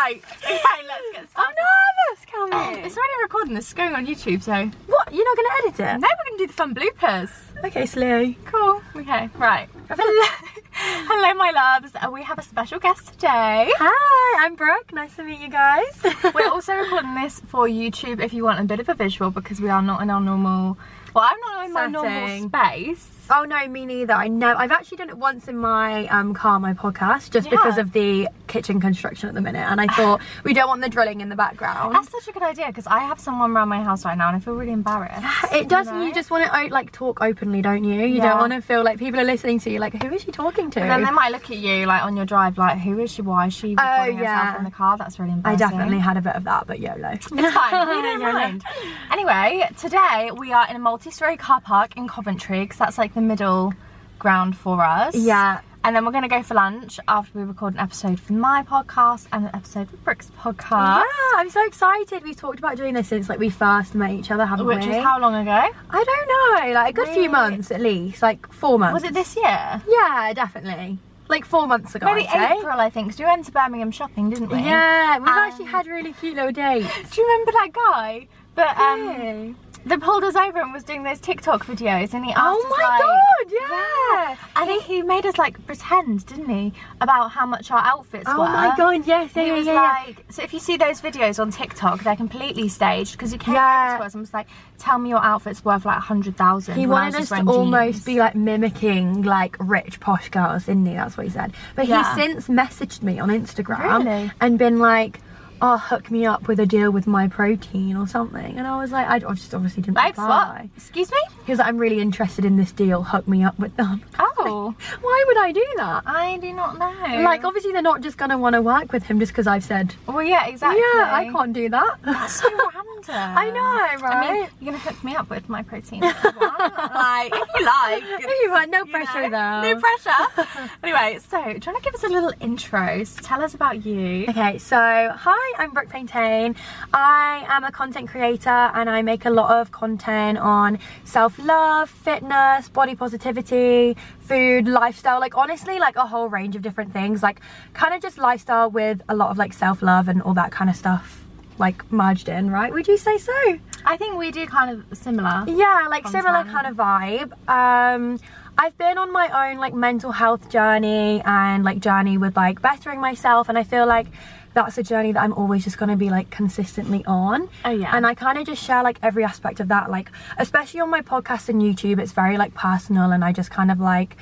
Right. Okay, let's get started. I'm nervous, Oh, Cammy. it's already recording. This is going on YouTube, so what? You're not going to edit it? No, we're going to do the fun bloopers. Okay, Slee. Cool. Okay, right. Hello, Hello, my loves. Uh, We have a special guest today. Hi, I'm Brooke. Nice to meet you guys. We're also recording this for YouTube if you want a bit of a visual because we are not in our normal. Well, I'm not in my normal Setting. space. Oh no, me neither. I know. I've actually done it once in my um, car, my podcast, just Yeah. because of the kitchen construction at the minute, and I thought we don't want the drilling in the background. That's such a good idea because I have someone around my house right now and I feel really embarrassed. It does. you You, just want to like talk openly, don't you? You Yeah. don't want to feel like people are listening to you. Like, who is she talking to? And then they might look at you like on your drive, like, who is she? Why is she Oh, yeah. herself in the car? That's really embarrassing. I definitely had a bit of that, but YOLO. It's fine. We don't mind. Anyway, today we are in a multi-story car park in Coventry because that's like the middle ground for us. Yeah. And then we're going to go for lunch after we record an episode for my podcast and an episode for Brooke's podcast. Yeah, I'm so excited. We've talked about doing this since like we first met each other, haven't Which we? Which is how long ago? I don't know, like a good Really? few months at least, like four months. Was it this year? Yeah, definitely. Like four months ago. Maybe I'd say. April, I think. 'cause we went to Birmingham shopping, didn't we? Yeah, we've Um, actually had really cute little dates. Do you remember that guy But um Hey. Us over and was doing those TikTok videos and he oh asked Oh us my like, god, yeah. I think he made us like pretend, didn't he, about how much our outfits Oh were. Oh my god, yes, yeah, He yeah, was yeah, yeah. like, so if you see those videos on TikTok, they're completely staged because he came Yeah. over to us and was like, "Tell me your outfit's worth like a hundred thousand. He wanted us to almost be like mimicking like rich posh girls, didn't he? That's what he said. But Yeah. he's since messaged me on Instagram Really? and been like, "Oh, hook me up with a deal with my protein or something." And I was like, I just obviously didn't Babes, reply. what? Excuse me? He was like, "I'm really interested in this deal. Hook me up with them." Oh, Why would I do that? I do not know. Like, obviously, they're not just gonna want to work with him just because I've said, well, yeah, exactly. "Yeah, I can't do that." That's so random. I know, right? I mean, you're gonna hook me up with my protein. if you want. like, if you like. If you want, no you pressure know, though. No pressure. anyway, so do you want to give us a little intro? So tell us about you. Okay, so hi, I'm Brooke Paintain. I am a content creator and I make a lot of content on self love, fitness, body positivity, food, lifestyle like, honestly, like a whole range of different things. Like, kind of just lifestyle with a lot of like self love and all that kind of stuff, like merged in, right? Would you say so? I think we do kind of similar. Yeah, like similar kind of vibe. Um, I've been on my own like mental health journey and like journey with like bettering myself, and I feel like that's a journey that I'm always just gonna be like consistently on. Oh, yeah. And I kind of just share like every aspect of that, like especially on my podcast and YouTube, it's very like personal, and I just kind of like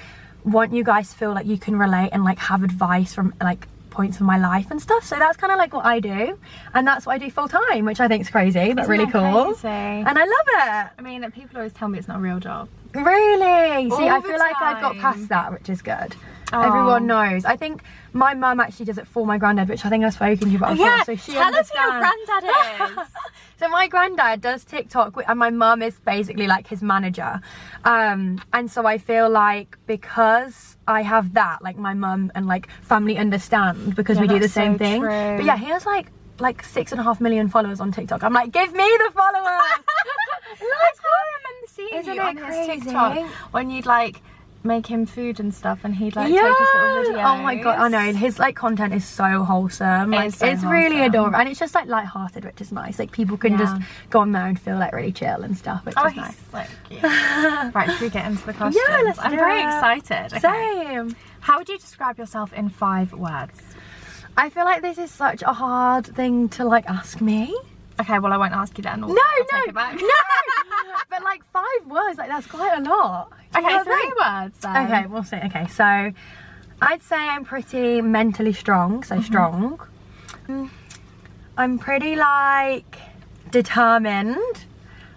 want you guys to feel like you can relate and like have advice from like points of my life and stuff. So that's kind of like what I do, and that's what I do full time, which I think is crazy but Isn't really cool. crazy? And I love it. I mean, people always tell me it's not a real job. Really? See, I feel like I've got past that, which is good. Oh. Everyone knows. I think my mum actually does it for my granddad, which I think I've spoken to you about before. so she tell us who your granddad is. So my granddad does TikTok, and my mum is basically like his manager. Um, and so I feel like because I have that, like my mum and like family understand because Yeah, we do the same so thing. true. But yeah, he has like like six and a half million followers on TikTok. I'm like, give me the followers. I seeing Isn't you it on his? TikTok when you'd like make him food and stuff, and he'd like yeah. take his little videos. Oh my god, I know. His like content is so wholesome. Like is so it's really adorable. And it's just like light-hearted, which is nice. Like people can Yeah. just go on there and feel like really chill and stuff, which Oh, is nice. so cute. right, should we get into the questions? Yeah, let's I'm very it. excited. Okay. Same. How would you describe yourself in five words? I feel like this is such a hard thing to like ask me. Okay, well I won't ask you then. I'll, No, no, take it back. no. but like five words, like that's quite a lot. Do you Okay, know three words then. Okay, we'll see. Okay, so I'd say I'm pretty mentally strong, so strong. Mm, I'm pretty like determined.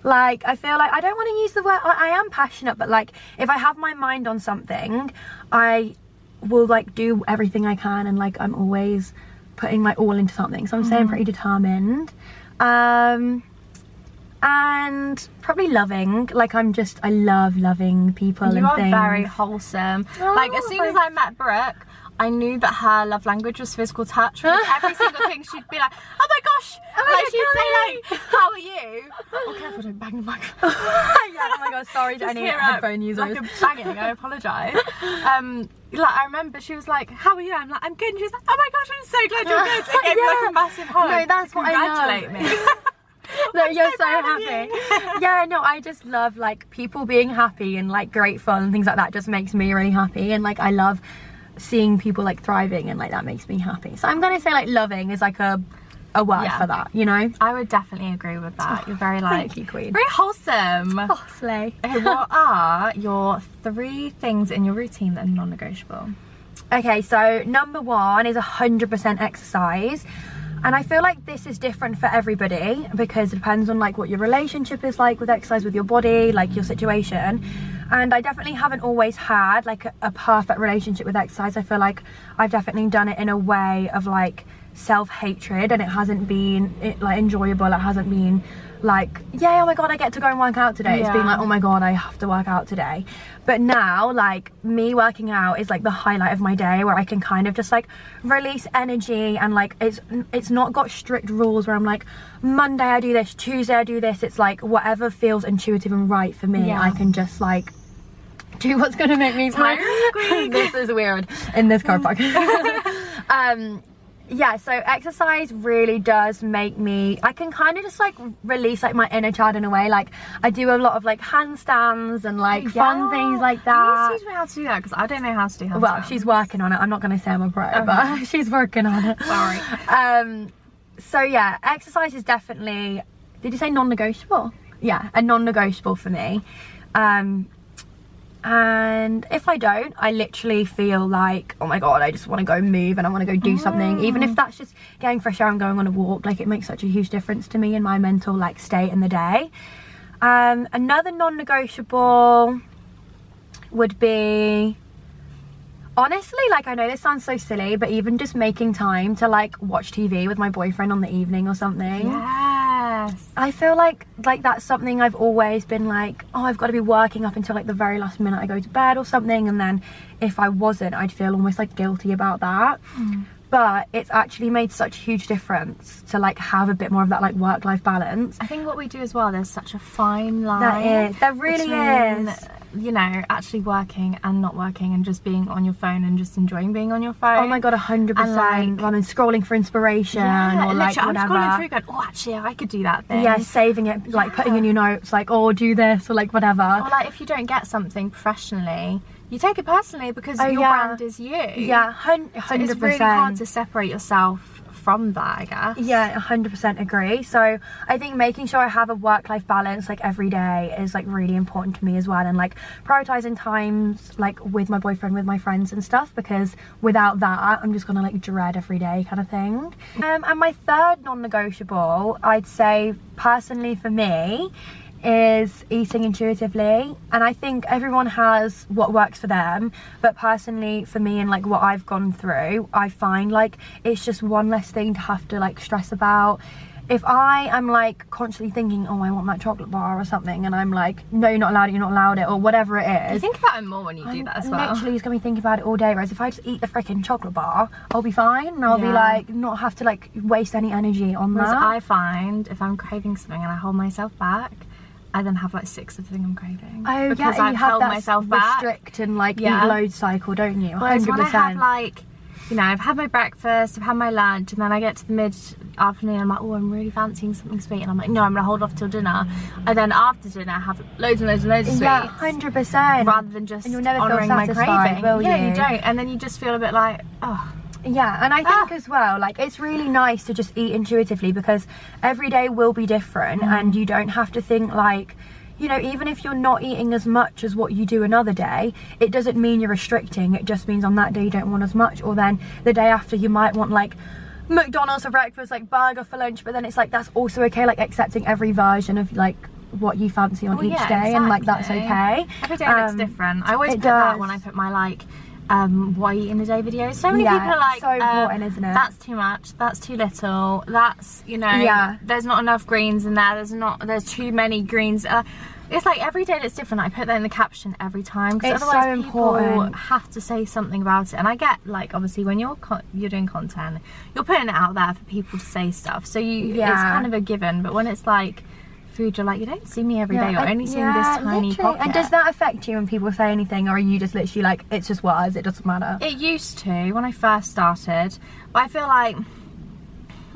Like I feel like I don't want to use the word I, I am passionate, but like if I have my mind on something, I will like do everything I can and like I'm always putting my all into something. So I'm saying pretty determined. Um and probably loving. Like I'm just I love loving people You and are things. very wholesome. like as soon as Oh, I met Brooke, I knew that her love language was physical touch. Every single thing, she'd be like, "Oh my gosh!" Oh my like she'd say like, "How are you?" Oh, careful, don't bang the microphone. yeah, oh my god, sorry to Just any headphone users. Like a banging. I apologise. Um, like I remember, she was like, "How are you?" I'm like, "I'm good." And she was like, "Oh my gosh, I'm so glad you're good." It gave me like a massive hug. No, that's what I congratulate me. no, you're so, of happy. you. yeah, no, I just love like people being happy and like grateful and things like that just makes me really happy and like I love seeing people like thriving and like that makes me happy. So I'm gonna say like loving is like a a word Yeah. for that, you know? I would definitely agree with that. You're very like you, Queen. very wholesome. Oh, slay. Okay, what are your three things in your routine that are non-negotiable? Okay, so number one is 100% exercise. And I feel like this is different for everybody because it depends on like what your relationship is like with exercise with your body, like your situation. And I definitely haven't always had like a, a perfect relationship with exercise. I feel like I've definitely done it in a way of like self-hatred and it hasn't been it, like enjoyable. It hasn't been like, yeah, oh my god, I get to go and work out today. It's been like, oh my god, I have to work out today. But now, like, me working out is like the highlight of my day where I can kind of just like release energy and like it's it's not got strict rules where I'm like, Monday I do this, Tuesday I do this. It's like whatever feels intuitive and right for me, Yeah. I can just like do what's gonna make me Tire smile. squeak. this is weird in this car park. um yeah so exercise really does make me i can kind of just like release like my inner child in a way like i do a lot of like handstands and like fun things like You that to teach me how to do that because I don't know how to do handstands. well she's working on it i'm not going to say i'm a pro but she's working on it Sorry. um so yeah exercise is definitely did you say non-negotiable yeah a non-negotiable for me um and if I don't, I literally feel like, oh my god, I just want to go move and I want to go do something. Even if that's just getting fresh air and going on a walk, like it makes such a huge difference to me in my mental like state in the day. Um, another non-negotiable would be honestly like i know this sounds so silly but even just making time to like watch tv with my boyfriend on the evening or something Yes. I feel like like that's something I've always been like, oh, I've got to be working up until like the very last minute I go to bed or something, and then if I wasn't, I'd feel almost like guilty about that. Hmm. But it's actually made such a huge difference to like have a bit more of that like work life balance. I think what we do as well, there's such a fine line. That is, there really is. You know, actually working and not working and just being on your phone and just enjoying being on your oh phone. Oh my god, hundred And, like- than scrolling for inspiration Yeah, or like whatever. I'm scrolling through going, oh, actually, I could do that thing. yeah, saving it, like putting in your notes, like oh, do this or like whatever. Or like if you don't get something professionally, you take it personally because Oh, your yeah. brand is you. yeah, hun- So hundred it's really hard to separate yourself from that, I guess. Yeah, 100% agree. So I think making sure I have a work-life balance like every day is like really important to me as well, and like prioritizing times like with my boyfriend, with my friends and stuff, because without that, I'm just gonna like dread every day kind of thing. Um, and my third non-negotiable, I'd say personally for me, is eating intuitively and i think everyone has what works for them but personally for me and like what i've gone through i find like it's just one less thing to have to like stress about if i am like constantly thinking oh i want that chocolate bar or something and i'm like no you're not allowed it you're not allowed it or whatever it is. You think about it more when you do I'm that as well. literally just gonna be thinking about it all day whereas if i just eat the freaking chocolate bar i'll be fine and i'll be like not have to like waste any energy on Whereas that I find if I'm craving something and I hold myself back, I then have like six of the thing I'm craving. Oh because yeah, I've you have held that myself back. restrict and like Yeah. load cycle, don't you? Hundred when I have percent. like, you know, I've had my breakfast, I've had my lunch, and then I get to the mid afternoon, I'm like, oh, I'm really fancying something sweet, and I'm like, no, I'm gonna hold off till dinner, and then after dinner, I have loads and loads and loads of sweets. Yeah, hundred percent. Rather than just And you'll never feel honouring my satisfied, craving, will yeah, you? you don't, and then you just feel a bit like, oh, Yeah, and I think Ah. as well, like it's really nice to just eat intuitively because every day will be different, Mm. and you don't have to think like. You know, even if you're not eating as much as what you do another day, it doesn't mean you're restricting. It just means on that day you don't want as much, or then the day after you might want like McDonald's for breakfast, like burger for lunch, but then it's like that's also okay, like accepting every version of like what you fancy on Well, each yeah, day, and like that's okay. Every day looks Um, different. I always put that when I put my like um what I eat in a day videos. So many Yeah, people are like so um, important, isn't it? That's too much, that's too little, that's you know Yeah. there's not enough greens in there, there's not there's too many greens. Uh, It's like every day that's different. I put that in the caption every time because It's otherwise so people important. have to say something about it. And I get like obviously when you're you're doing content, you're putting it out there for people to say stuff. So you yeah. it's kind of a given. But when it's like food, you're like you don't see me every day. Yeah, You're I- only seeing yeah, this tiny pocket. And does that affect you when people say anything, or are you just literally like, it's just words, it doesn't matter? It used to when I first started, but I feel like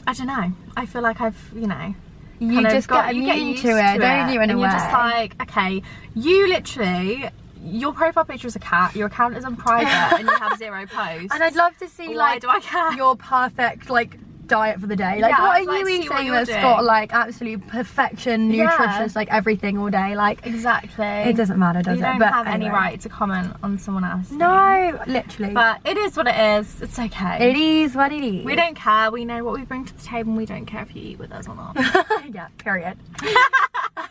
I don't know. I feel like I've you know you just got- get you immune used to it, don't you? In and you're just like, okay, you literally. Your profile picture is a cat. Your account is on private, and you have zero posts. and I'd love to see Why like do I care? your perfect like diet for the day. Like, Yeah, what are like you eating that's doing. got like absolute perfection, Yeah. nutritious, like everything all day? Like, exactly. it doesn't matter, does you it? don't But have any right to comment on someone else. No, literally. But it is what it is. It's okay. it is what it is. We don't care. We know what we bring to the table, and we don't care if you eat with us or not. yeah. Period.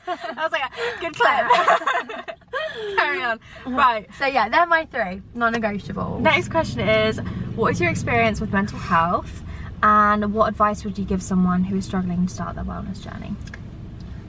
I was like, good clip. Carry on. Right. So yeah, they're my three non-negotiable. Next question is What is your experience with mental health? And what advice would you give someone who is struggling to start their wellness journey?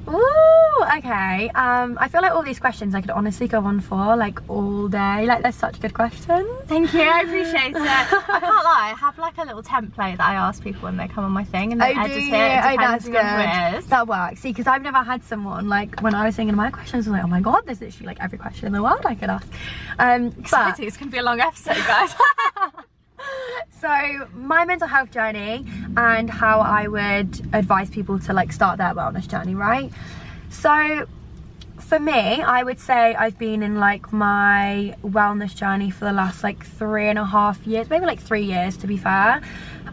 Ooh, okay. Um, I feel like all these questions I could honestly go on for like all day. Like, they're such good questions. Thank you, I appreciate it. I can't lie, I have like a little template that I ask people when they come on my thing and they Oh, edit it. Oh, that's depending on who it good. That works. See, because I've never had someone like when I was thinking of my questions, I was like, oh my god, there's literally like every question in the world I could ask. Um, but it's gonna be a long episode, guys. so my mental health journey and how I would advise people to like start their wellness journey, right? So for me, I would say I've been in like my wellness journey for the last like three and a half years, maybe like three years to be fair.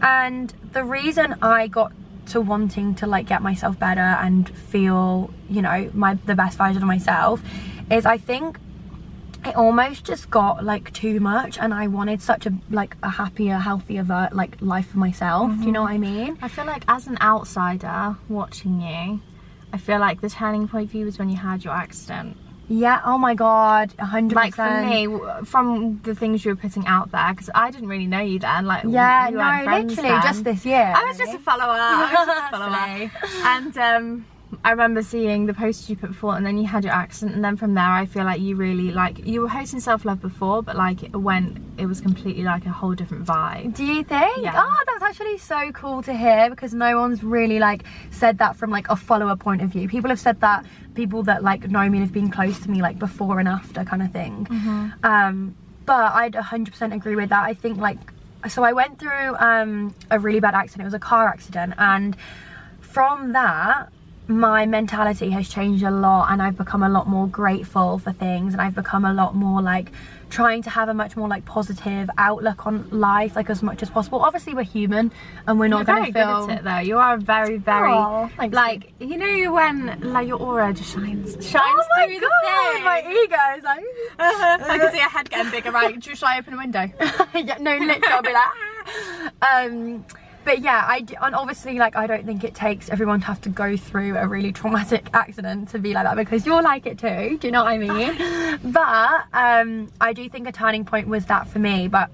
And the reason I got to wanting to like get myself better and feel, you know, my the best version of myself is I think it almost just got like too much and I wanted such a like a happier, healthier like life for myself. Do you know what I mean? I feel like as an outsider watching you, I feel like the turning point for you was when you had your accident. Yeah, oh my god, a hundred Like for me, from the things you were putting out there, because I didn't really know you then. Like Yeah, no, literally then. just this year. I was just a follower. I was just a follower. And um, I remember seeing the post you put before, and then you had your accident, and then from there, I feel like you really like you were hosting self love before, but like it went, it was completely like a whole different vibe. Do you think? Yeah. Oh, that's actually so cool to hear because no one's really like said that from like a follower point of view. People have said that people that like know me and have been close to me like before and after kind of thing. Mhm. Um, but I'd 100% agree with that. I think like so I went through um, a really bad accident. It was a car accident and from that my mentality has changed a lot and I've become a lot more grateful for things and I've become a lot more like trying to have a much more like positive outlook on life like as much as possible obviously we're human and we're not You're going very to feel good at it though. You are very, very Aw, thanks. like you know when like your aura just shines shines oh my through god my ego is like I can see your head getting bigger. Right, should I open a window? yeah, no, literally, I'll be like, um, but yeah, I d- and obviously like I don't think it takes everyone to have to go through a really traumatic accident to be like that because you're like it too. Do you know what I mean? but um, I do think a turning point was that for me. But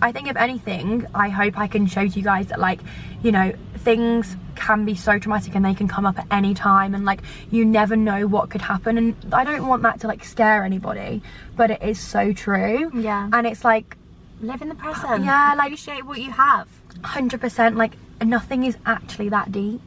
I think if anything, I hope I can show to you guys that like, you know, things can be so traumatic and they can come up at any time and like you never know what could happen and I don't want that to like scare anybody, but it is so true. Yeah. And it's like Live in the present. Yeah, like- appreciate what you have. Hundred percent like nothing is actually that deep.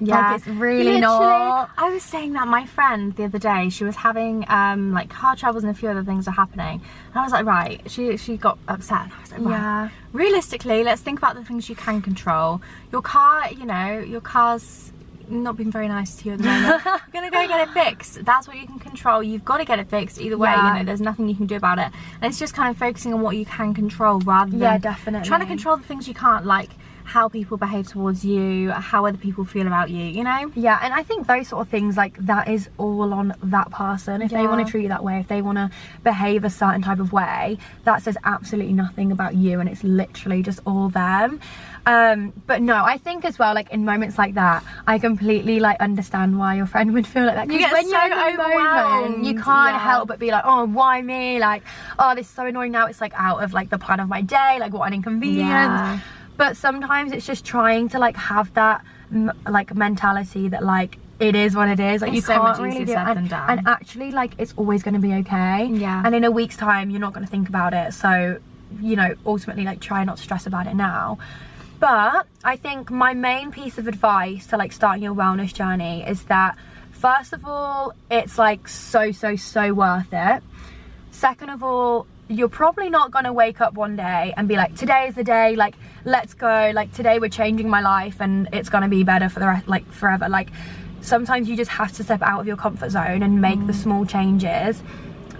Yeah, Like, it's really Literally, not. I was saying that my friend the other day, she was having um like car troubles and a few other things are happening. And I was like, right, she she got upset. And I was like, right. Yeah. Realistically, let's think about the things you can control. Your car, you know, your car's not been very nice to you at the moment. You're gonna go get it fixed. That's what you can control. You've got to get it fixed either way. Yeah. You know, there's nothing you can do about it. And it's just kind of focusing on what you can control rather than Yeah, definitely. trying to control the things you can't, like how people behave towards you, how other people feel about you. You know. Yeah, and I think those sort of things like that is all on that person. If they want to treat you that way, if they want to behave a certain type of way, that says absolutely nothing about you, and it's literally just all them. Um, but no, I think as well, like in moments like that, I completely like understand why your friend would feel like that. You 'Cause get when so you're in the moment, overwhelmed, you can't yeah. help but be like, oh, why me? Like, oh, this is so annoying. Now it's like out of like the plan of my day. Like, what an inconvenience. Yeah. But sometimes it's just trying to like have that like mentality that like it is what it is. Like It's you so can't much really easier do said and, than done. and actually like it's always gonna be okay. Yeah. And in a week's time you're not gonna think about it. So, you know, ultimately like try not to stress about it now. But I think my main piece of advice to like starting your wellness journey is that first of all, it's like so so so worth it. Second of all, you're probably not going to wake up one day and be like, today is the day, like, let's go, like, today we're changing my life and it's going to be better for the rest, like, forever. Like, sometimes you just have to step out of your comfort zone and make the small changes.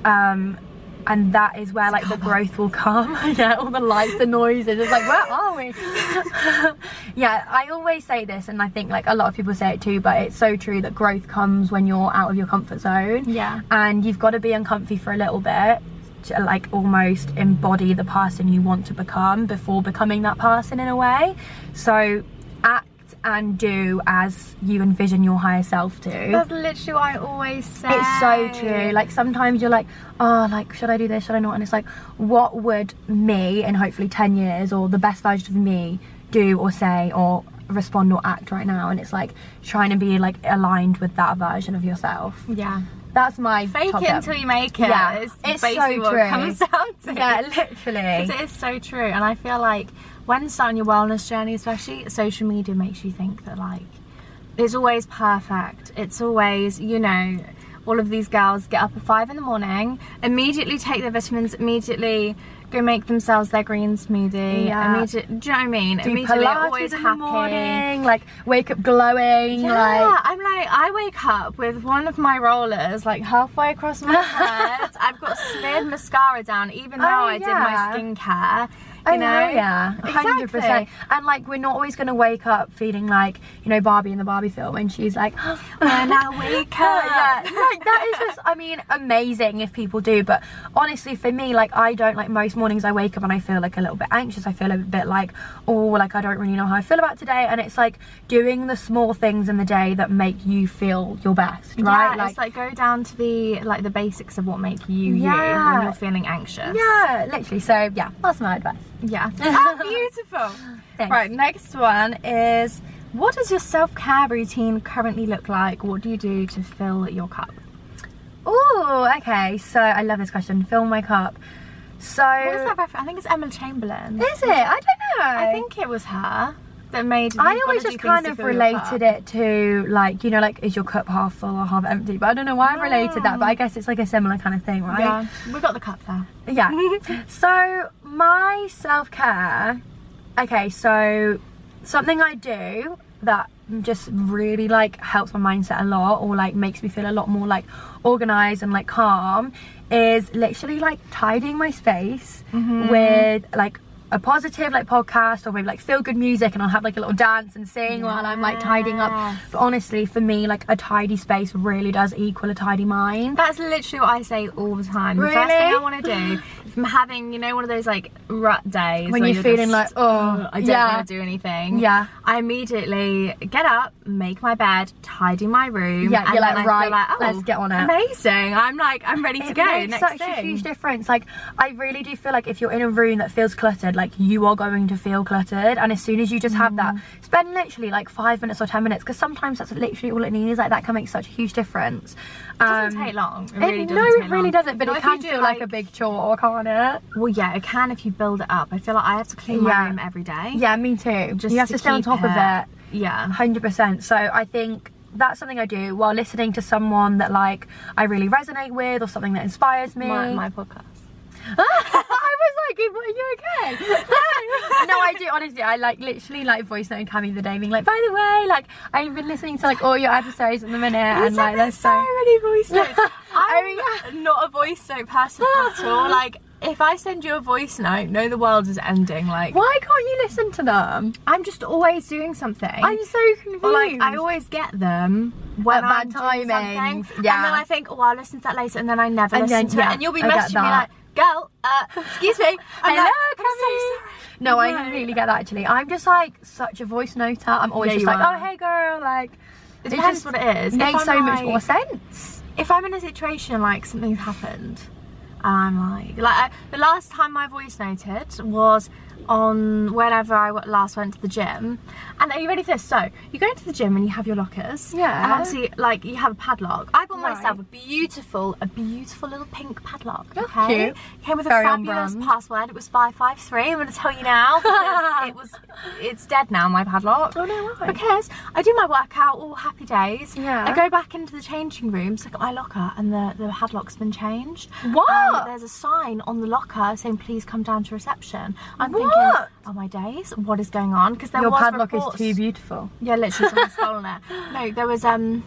Um, and that is where like the growth will come. yeah, all the lights, the noises. It's like, where are we? yeah, I always say this, and I think like a lot of people say it too, but it's so true that growth comes when you're out of your comfort zone. Yeah. And you've got to be uncomfy for a little bit to like almost embody the person you want to become before becoming that person in a way. So act and do as you envision your higher self to. That's literally what I always say. It's so true. Like sometimes you're like, oh, like should I do this? Should I not? And it's like, what would me in hopefully ten years or the best version of me do or say or respond or act right now? And it's like trying to be like aligned with that version of yourself. yeah. That's my Fake it until you make it. Yeah, It's, it's basically so what true. it comes down to. Yeah, literally. it is so true. And I feel like when starting your wellness journey, especially social media makes you think that like it's always perfect. It's always, you know, all of these girls get up at five in the morning, immediately take their vitamins, immediately go make themselves their green smoothie. Yeah. Immediately, do you know what I mean? Do immediately Pilates always in happy. the morning, like wake up glowing, Yeah, like I'm like, I wake up with one of my rollers like halfway across my head. I've got smeared mascara down, even though Oh, I did my skincare. I You know, know, yeah, hundred Exactly. percent. And like, we're not always gonna wake up feeling like you know Barbie in the Barbie film when she's like, oh, When I wake up. yeah, like that is just, I mean, amazing if people do. But honestly, for me, like, I don't like most mornings I wake up and I feel like a little bit anxious. I feel a bit like, oh, like I don't really know how I feel about today. And it's like doing the small things in the day that make you feel your best, right? Yeah, it's like go down to the like the basics of what make you you Yeah. when you're feeling anxious. yeah, literally. So yeah, that's my advice. Yeah. oh, beautiful. Thanks. Right, next one is what does your self-care routine currently look like? What do you do to fill your cup? Oh, okay. So I love this question. Fill my cup. So What is that reference? I think it's Emma Chamberlain. Is it? I don't know. I think it was her that made. I always just kind of related it to like you know like is your cup half full or half empty? But I don't know why I've related that. But I guess it's like a similar kind of thing, right? Yeah, we got the cup there. Yeah. so my self care. Okay, so something I do that just really like helps my mindset a lot or like makes me feel a lot more like organized and like calm is literally like tidying my space mm-hmm. with like a positive like podcast or maybe like feel good music and I'll have like a little dance and sing while I'm like tidying up. But honestly, for me, like a tidy space really does equal a tidy mind. That's literally what I say all the time. The first thing I want to do, I'm having, you know, one of those like rut days When where you're feeling like, oh, I don't yeah. want to do anything. Yeah. I immediately get up, make my bed, tidy my room. Yeah, and you're like, I right, like, oh, let's get on it. Amazing. I'm like, I'm ready to it go. makes such thing. a huge difference. Like I really do feel like if you're in a room that feels cluttered, like you are going to feel cluttered. And as soon as you just have that, Mm. spend literally like five minutes or ten minutes, because sometimes that's literally all it needs. Like that can make such a huge difference. It doesn't Um, take long. It it- really doesn't no, it really long. doesn't. But Not it can do, feel like, a big chore, or can't it? Well, yeah, it can if you build it up. I feel like I have to clean my room every day. Yeah, me too. Just you have to to, stay on top of it- it. Yeah. Hundred percent. So I think that's something I do while listening to someone that like I really resonate with or something that inspires me. My, my podcast. I was like, are you okay? no, I do honestly. I like literally like voice noting Cammy the day, being like, by the way, like I've been listening to like all your episodes at the minute, and like there's so. so many voice notes. I'm Oh, not a voice note person at all. Like, if I send you a voice note, know the world is ending. Like, Why can't you listen to them? I'm just always doing something. I'm so confused. or like, I always get them when bad I'm doing timings, something, yeah. and then I think, oh, I'll listen to that later, and then I never And listen then- to yeah, it, and you'll be I messaging me like, "Girl, uh, excuse me, I'm Hello, like, I'm so sorry." No, I completely get that actually. I'm just like such a voice noter. I'm always Yeah, just like, are. oh hey girl, like It it depends just what it is. Makes so much more sense. if I'm in a situation like something's happened I'm like, like I, the last time I voice noted was on whenever I last went to the gym. And are you ready for this? So you go into the gym and you have your lockers. Yeah. And obviously, like you have a padlock. I bought Right. myself a beautiful, a beautiful little pink padlock. Okay. cute. Came with Very a fabulous password. It was five five three. I'm going to tell you now it was. It's dead now. My padlock. Oh, no, why? Because I do my workout all happy days. Yeah. I go back into the changing rooms, look at my locker, and the the padlock's been changed. What? And there's a sign on the locker saying please come down to reception. I'm thinking, What? oh my days, what is going on? Because there Your was padlock reports, is too beautiful. Yeah, literally someone's stolen it. No, there was um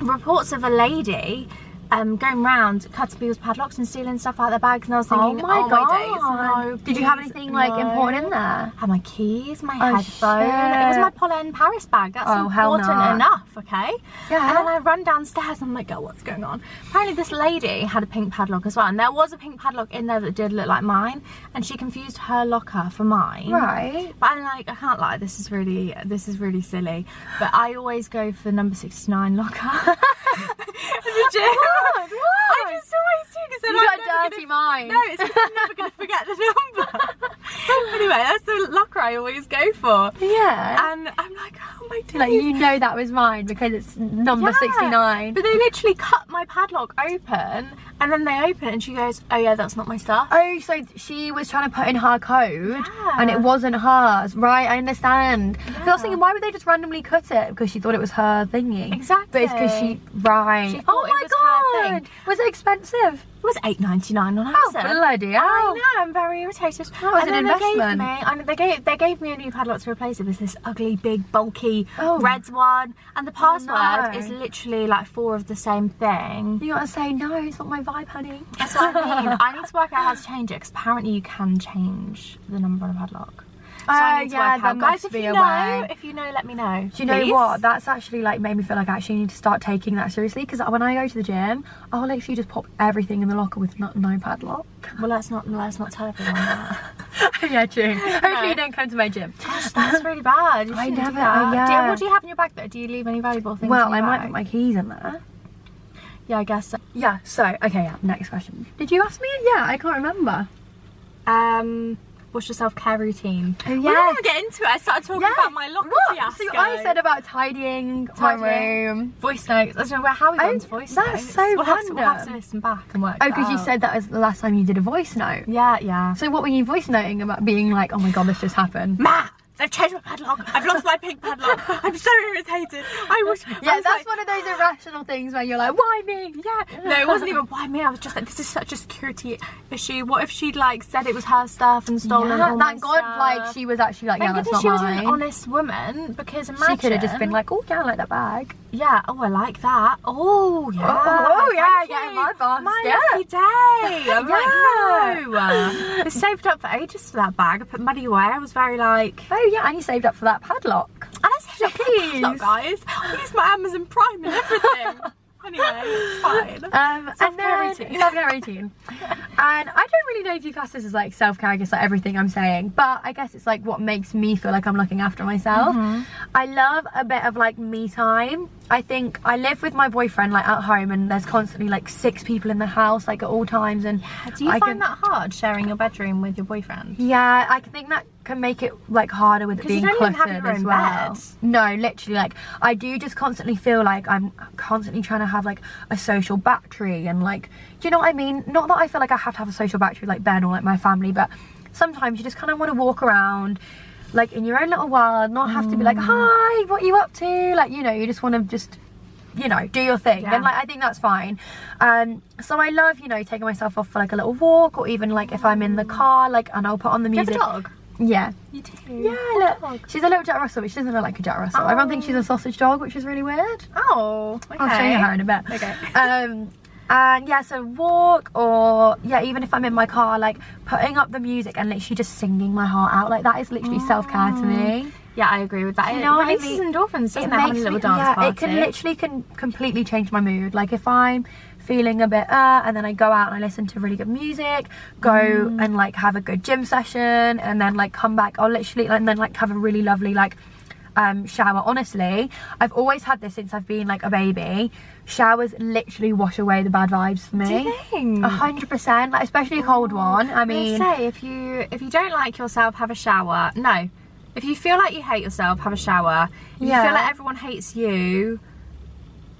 reports of a lady um going round cutting people's padlocks and stealing stuff out of their bags, and I was thinking, oh my oh god! my days, no. Did you have anything like no. important in there? Had my keys, my Oh, headphone. It was shit. my Polène Paris bag. That's Oh, important enough, okay? Yeah. And then I run downstairs. And I'm like, girl, what's going on? Apparently, this lady had a pink padlock as well, and there was a pink padlock in there that did look like mine, and she confused her locker for mine. Right. But I'm like, I can't lie. This is really, this is really silly. But I always go for number 69 locker. the gym. What? I What? just always because then You got never dirty gonna, mind. No, it's I'm never going to forget the number. anyway, that's the locker I always go for. Yeah. And I'm like, oh my days. like you know that was mine because it's number Yeah. 69. But they literally cut my padlock open, and then they open it, and she goes, "Oh yeah, that's not my stuff." Oh, so she was trying to put in her code and it wasn't hers. Right, I understand. 'Cause I was thinking, why would they just randomly cut it? Because she thought it was her thingy. Exactly. But it's because she, right. She oh my god. Was it expensive? It was eight ninety nine on Oh, Amazon. bloody hell. I oh. know. I'm very irritated. That was and an then they gave investment. me. I know, they gave they gave me a new padlock to replace it. It was this ugly, big, bulky Oh. red one, and the password no. is literally like four of the same thing. You gotta say, no, it's not my vibe, honey. That's what I mean. I need to work out how to change it because apparently you can change the number on a padlock. So Oh, to yeah, work. Guys, if you know, if you know, let me know. Do you know what? That's actually like made me feel like I actually need to start taking that seriously because when I go to the gym, I'll literally just pop everything in the locker with no, no padlock. Well, let's not let's not tell everyone that. yeah, true. Hopefully you don't come to my gym. Gosh, that's really bad. You I shouldn't do never- that. I- Do you- yeah. what do you have in your bag though? Do you leave any valuable things? Well, I your might put my keys in there. Yeah, I guess. So. Yeah, so, okay, yeah, next question. Did you ask me? Yeah, I can't remember. Um, what's your self care routine? Oh, yeah. We didn't get into it. I started talking about my locker What? fiasco. So I said about tidying, Tidying. my room. voice notes. I don't know where how we got Oh, into voice that's notes. so we'll have, to, we'll have to listen back and work. Oh, because you said that was the last time you did a voice note. Yeah, yeah. So what were you voice noting about being like, oh my god, this just happened? Matt, they've changed my padlock. I've lost my pink padlock. I'm so irritated. I wish. Yeah, I was that's like, one of those irrational things where you're like, why me? Yeah, no, it wasn't even why me. I was just like, this is such a security issue. What if she'd like said it was her stuff and stolen Yeah, all my thank God, stuff? like she was actually like, yeah, that's not she was an honest woman because imagine she could have just been like, oh yeah, I like that bag. Yeah, oh I like that. Oh yeah, oh, yeah, yeah, you. my boss, my yeah. lucky day. I'm Yeah. like, no, I saved up for ages for that bag. I put money away. I was very like, Oh yeah, and you saved up for that padlock. and I saved up for Jeez. padlock, guys. I used my Amazon Prime and everything. anyway, it's fine. Um, Self-care routine. self-care routine. and I don't really know if you class this as like self-care, I guess like everything I'm saying, but I guess it's like what makes me feel like I'm looking after myself. Mm-hmm. I love a bit of like me time. I think I live with my boyfriend like at home and there's constantly like six people in the house like at all times and Do you I find can- that hard sharing your bedroom with your boyfriend? Yeah, I think that can make it like harder with it being cluttered as well. bed. No, literally, like I do just constantly feel like I'm constantly trying to have like a social battery and like, do you know what I mean? Not that I feel like I have to have a social battery like Ben or like my family, but sometimes you just kind of want to walk around like in your own little world, not have to be Mm. like, hi, what are you up to? Like, you know, you just want to just you know, do your thing. Yeah. And like I think that's fine. Um so I love, you know, taking myself off for like a little walk or even like if I'm in the car, like and I'll put on the Do you have music. a dog? Yeah. You do. Yeah, look. She's a little Jack Russell, but she doesn't look like a Jack Russell. Everyone thinks she's a sausage dog, which is really weird. Oh, okay. I'll show you her in a bit. Okay. Um, and yeah, so walk or yeah, even if I'm in my car, like putting up the music and literally just singing my heart out, like that is literally self care to me. Yeah, I agree with that. You it know releases mean? endorphins, doesn't it? it having makes a little dance yeah, party. it can literally can completely change my mood. Like if I'm feeling a bit uh and then I go out and I listen to really good music, go Mm. and like have a good gym session and then like come back, I'll literally and then like have a really lovely like um, shower. Honestly, I've always had this since I've been like a baby. Showers literally wash away the bad vibes for me. Do you think? A hundred percent, like especially a cold one. I mean, mean, say if you if you don't like yourself, have a shower. No, if you feel like you hate yourself, have a shower. If you feel like everyone hates you,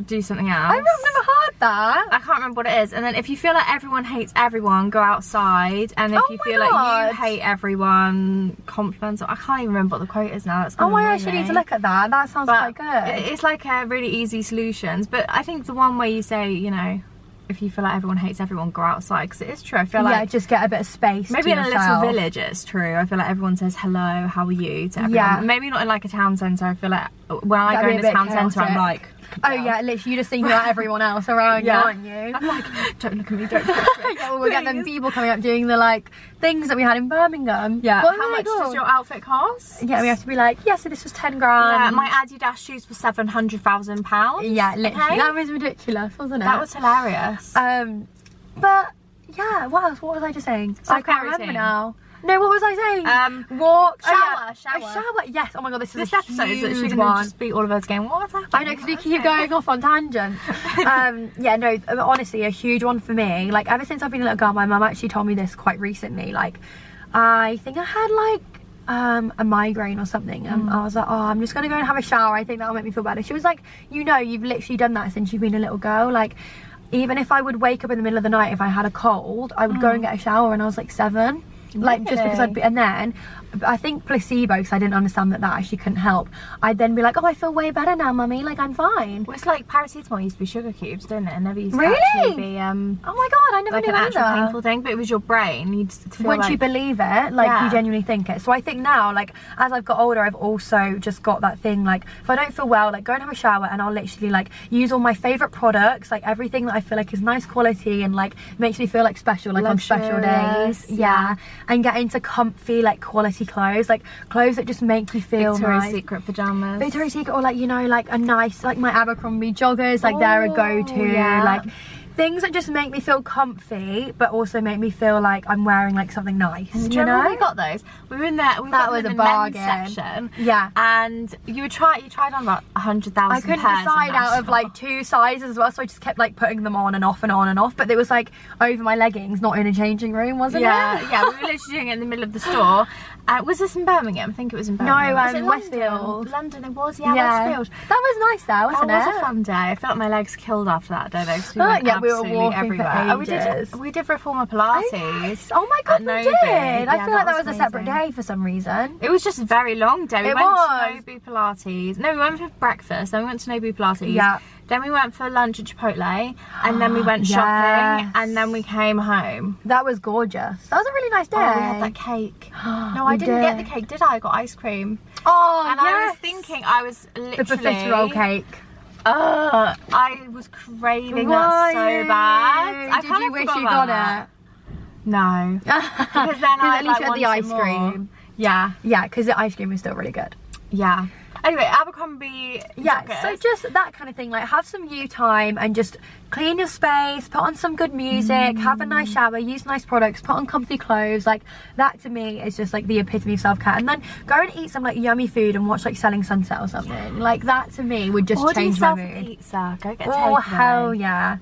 do something else. I've never heard that. I can't remember what it is. And then if you feel like everyone hates everyone, go outside. And if Oh you feel like you hate everyone, compliments. I can't even remember what the quote is now. Oh my gosh, you need to look at that. That sounds But quite good. It's like a really easy solutions. But I think the one where you say, you know, if you feel like everyone hates everyone, go outside because it is true. I feel yeah, like just get a bit of space. maybe in a little village it's true. I feel like everyone says hello, how are you to everyone. Yeah. Maybe not in like a town centre. I feel like when I That'd go be in a town centre, I'm like, Oh yeah, literally, you just think about everyone else around Yeah. you, aren't you? I'm like, don't look at me, don't touch me. yeah, well, we'll get them people coming up doing the like things that we had in Birmingham. Yeah. What how much does your outfit cost? Yeah, we have to be like, yeah, so this was ten grand. Yeah, my Adidas shoes were seven hundred thousand pounds. Yeah, literally, Okay? that was ridiculous, wasn't it? That was hilarious. Um, but yeah, what else? What was I just saying? I can't remember now. No, what was I saying? Um, Walk, shower, oh, yeah. shower. A shower. Yes. Oh my god, this is this a episode is actually going one. to just be all of us going, what was that? I know because we keep going off on tangents. um, yeah, no, honestly, a huge one for me. Like ever since I've been a little girl, my mum actually told me this quite recently. Like, I think I had like um, a migraine or something, and I was like, oh, I'm just gonna go and have a shower. I think that'll make me feel better. She was like, you know, you've literally done that since you've been a little girl. Like, even if I would wake up in the middle of the night if I had a cold, I would go and get a shower and I was like seven. Like just because I'd be, and then I think placebo because I didn't understand that that actually couldn't help. I'd then be like, oh, I feel way better now, mummy. Like I'm fine. Well, it's like paracetamol used to be sugar cubes, didn't it? And never used Really? to actually be um, Oh my god, I never like knew an actual either. painful thing, but it was your brain. You'd feel Once like, you believe it, like Yeah. you genuinely think it. So I think now, like as I've got older, I've also just got that thing. Like if I don't feel well, like go and have a shower, and I'll literally like use all my favorite products, like everything that I feel like is nice quality and like makes me feel like special, like on special Luxurious, days. Yeah. and get into comfy, like quality clothes, like clothes that just make you feel Victoria's nice. Secret pajamas. Victoria's Secret or like you know like a nice like my Abercrombie joggers like they're a Oh, go-to yeah. like things that just make me feel comfy but also make me feel like I'm wearing like something nice Do you you know we got those? We were in there. We That got was a bargain. section. Yeah. And you would try. You tried on about a hundred thousand. I couldn't decide out of like two sizes as well so I just kept like putting them on and off and on and off but it was like over my leggings not in a changing room wasn't Yeah, it Yeah, yeah. We were literally doing it in the middle of the store. Uh, was this in Birmingham? I think it was in Birmingham. was um, Westfield. London? It was. Yeah, Westfield. that was nice though wasn't it? that was a fun day. I felt like my legs killed after that day though. We Oh, went yeah, we were walking for everywhere. And we did. We did reformer Oh, Pilates. yes. Oh my god we Nobu. did I Yeah, feel like that that was, was a separate day for some reason It was just a very long day. We It went was. to Nobu Pilates. No, we went for breakfast. Then we went to Nobu Pilates. Yeah. Then we went for lunch at Chipotle, and then we went shopping, Yes. and then we came home. That was gorgeous. That was a really nice day. Oh, we had that cake. No, I didn't get the cake, did I? I got ice cream. Oh, And I was thinking, I was literally. the profiterole cake. Uh, I was craving that so bad. I Did kind you of wish you got that. it? No. Because then I at least like, had the ice more. cream. Yeah, Yeah, because the ice cream was still really good. Yeah. Anyway, Abercrombie. Yeah, jackets. so just that kind of thing. Like, have some you time and just clean your space, put on some good music, have a nice mm. shower, use nice products, put on comfy clothes. Like, that to me is just like the epitome of self care. And then go and eat some like yummy food and watch like Selling Sunset or something. Like, that to me would just Order change my yourself mood. pizza. Go get Oh, hell yeah.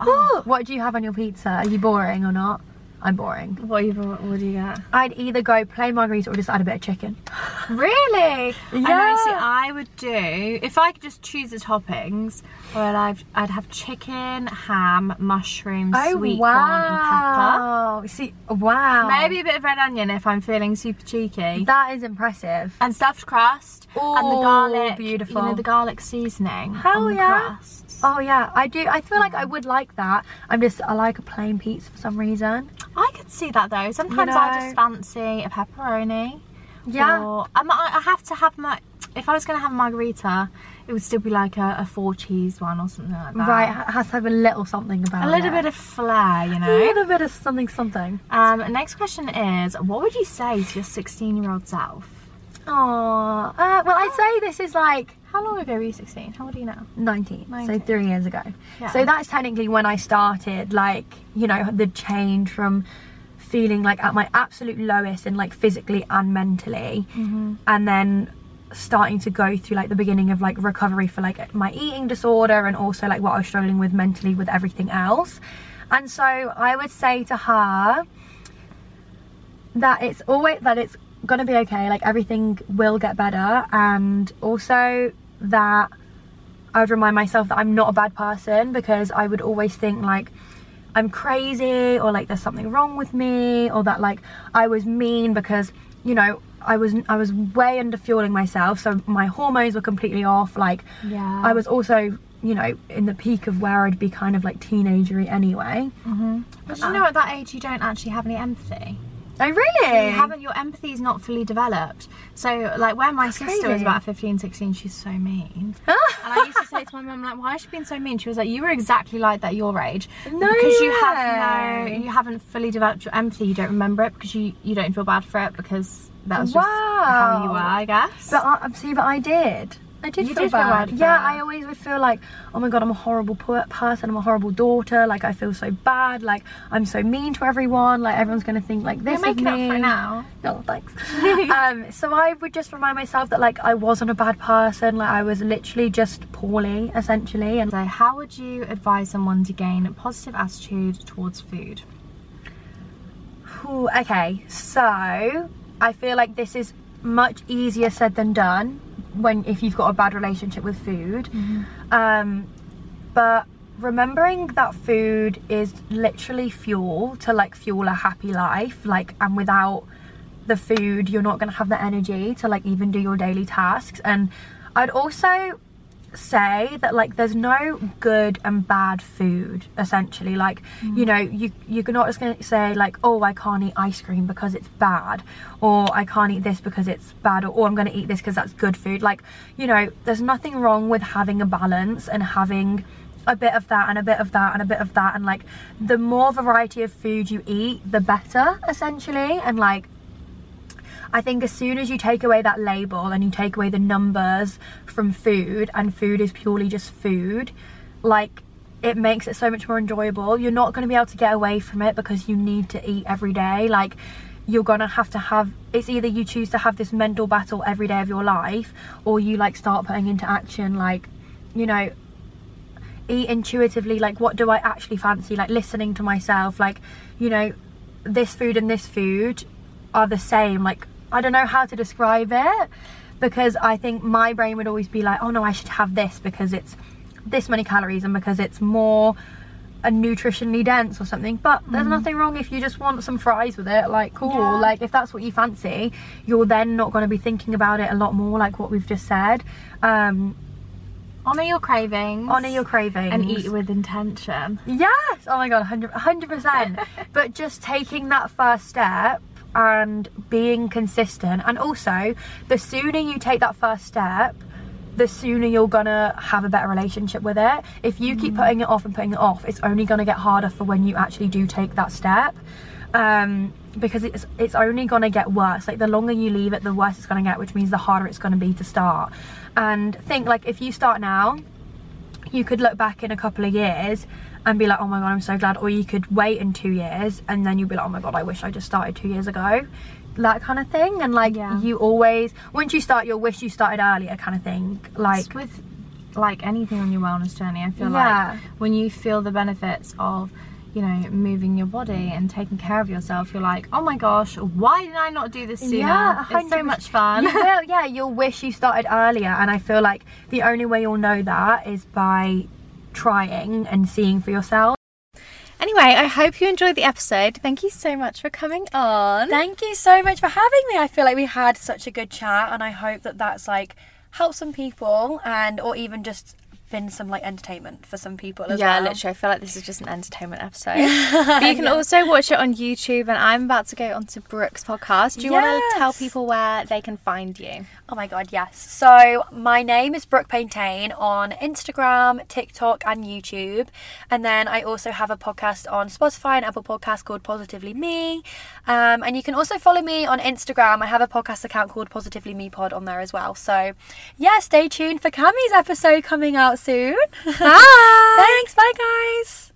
Oh. What do you have on your pizza? Are you boring or not? I'm boring. What, you, what do you get? I'd either go plain margarita or just add a bit of chicken. Really? I know. Yeah. See, I would do if I could just choose the toppings. Well, I'd, I'd have chicken, ham, mushrooms, oh, sweet corn, and pepper. Oh, See, wow. Maybe a bit of red onion if I'm feeling super cheeky. That is impressive. and stuffed crust and the garlic. beautiful. You know the garlic seasoning. Hell yeah. Oh yeah, I do. I feel like I would like that. I'm just I like a plain pizza for some reason. I could see that though. Sometimes I know. just fancy a pepperoni. Yeah. Or I, I have to have my. If I was going to have a margarita, it would still be like a, a four cheese one or something like that. Right, it has to have a little something about A it. little bit of flair, you know? a little bit of something something. Um, next question is, what would you say to your 16-year-old self? Oh, uh, well I'd say this is like How long ago were you 16? How old are you now? 19, so three years ago. Yeah. So that's technically when I started, like, you know, the change from feeling like at my absolute lowest and like physically and mentally, Mm-hmm. and then starting to go through like the beginning of like recovery for like my eating disorder and also like what I was struggling with mentally with everything else. And so I would say to her that it's always that it's gonna be okay, like everything will get better and also that I would remind myself that I'm not a bad person because I would always think like I'm crazy or like there's something wrong with me or that like I was mean because you know I was I was way under fueling myself so my hormones were completely off like Yeah. I was also you know in the peak of where I'd be kind of like teenagery anyway mm-hmm. But you uh, know, at that age, you don't actually have any empathy. Oh really You haven't. Your empathy is not fully developed. So, like, where my sister was about 15, 16, she's so mean. And I used to say to my mum, like, why is she being so mean? She was like, you were exactly like that your age. No because you have no, you haven't fully developed your empathy. You don't remember it because you, you don't feel bad for it because that was just how you Wow. were, I guess. But I, see, but I did. I did You feel did bad. yeah. I always would feel like, oh my god, I'm a horrible person. I'm a horrible daughter. Like I feel so bad. Like I'm so mean to everyone. Like everyone's gonna think like this You're making of up me. for now. No, thanks. um, so I would just remind myself that like I wasn't a bad person. Like I was literally just poorly, essentially. And So, how would you advise someone to gain a positive attitude towards food? Ooh, okay, so I feel like this is much easier said than done when if you've got a bad relationship with food. Um, but remembering that food is literally fuel to like fuel a happy life, like, and without the food, you're not gonna have the energy to like even do your daily tasks. And I'd also say that like there's no good and bad food essentially. Like mm. you know you you're not just gonna say like oh i can't eat ice cream because it's bad or i can't eat this because it's bad or, oh i'm gonna eat this because that's good food. Like you know there's nothing wrong with having a balance and having a bit of that and a bit of that and a bit of that. And like the more variety of food you eat the better essentially. And like I think as soon as you take away that label and you take away the numbers from food and food is purely just food, like it makes it so much more enjoyable. You're not going to be able to get away from it because you need to eat every day. Like you're going to have to have it's either you choose to have this mental battle every day of your life or you like start putting into action like you know eat intuitively like what do i actually fancy like listening to myself like you know this food and this food are the same like i don't know how to describe it because i think my brain would always be like oh no i should have this because it's this many calories and because it's more uh, nutritionally dense or something but there's nothing wrong if you just want some fries with it like cool Yeah. like if that's what you fancy you're then not going to be thinking about it a lot more like what we've just said um Honor your cravings. honor your cravings and eat with intention. Yes. Oh my god, 100 100%. but just taking that first step and being consistent and also the sooner you take that first step the sooner you're gonna have a better relationship with it. If you keep putting it off and putting it off, it's only gonna get harder for when you actually do take that step. Um, because it's it's only gonna get worse. Like the longer you leave it, the worse it's gonna get, which means the harder it's gonna be to start. And think like if you start now, you could look back in a couple of years and be like, oh my god, I'm so glad. Or you could wait in two years and then you'd be like, oh my god, I wish I just started two years ago. That kind of thing. And like, Yeah. you always, once you start, you'll wish you started earlier, kind of thing. Like, It's with like anything on your wellness journey, I feel Yeah. like when you feel the benefits of, you know, moving your body and taking care of yourself, you're like, oh my gosh, why did I not do this sooner? Yeah, it's so much fun. you will, yeah, you'll wish you started earlier. And I feel like the only way you'll know that is by trying and seeing for yourself. Anyway, I hope you enjoyed the episode. Thank you so much for coming on. Thank you so much for having me. I feel like we had such a good chat, and I hope that that's like helped some people, and or even just been some like entertainment for some people as yeah, well. literally, I feel like this is just an entertainment episode. but you can also watch it on YouTube, and I'm about to go onto Brooke's podcast. Do you want to tell people where they can find you? Oh my god, yes. So my name is Brooke Paintain on Instagram, TikTok, and YouTube. And then I also have a podcast on Spotify and Apple Podcasts called Positively Me. Um, and you can also follow me on Instagram. I have a podcast account called Positively Me Pod on there as well. So yeah, stay tuned for Cammy's episode coming out soon. Bye. Thanks, bye guys.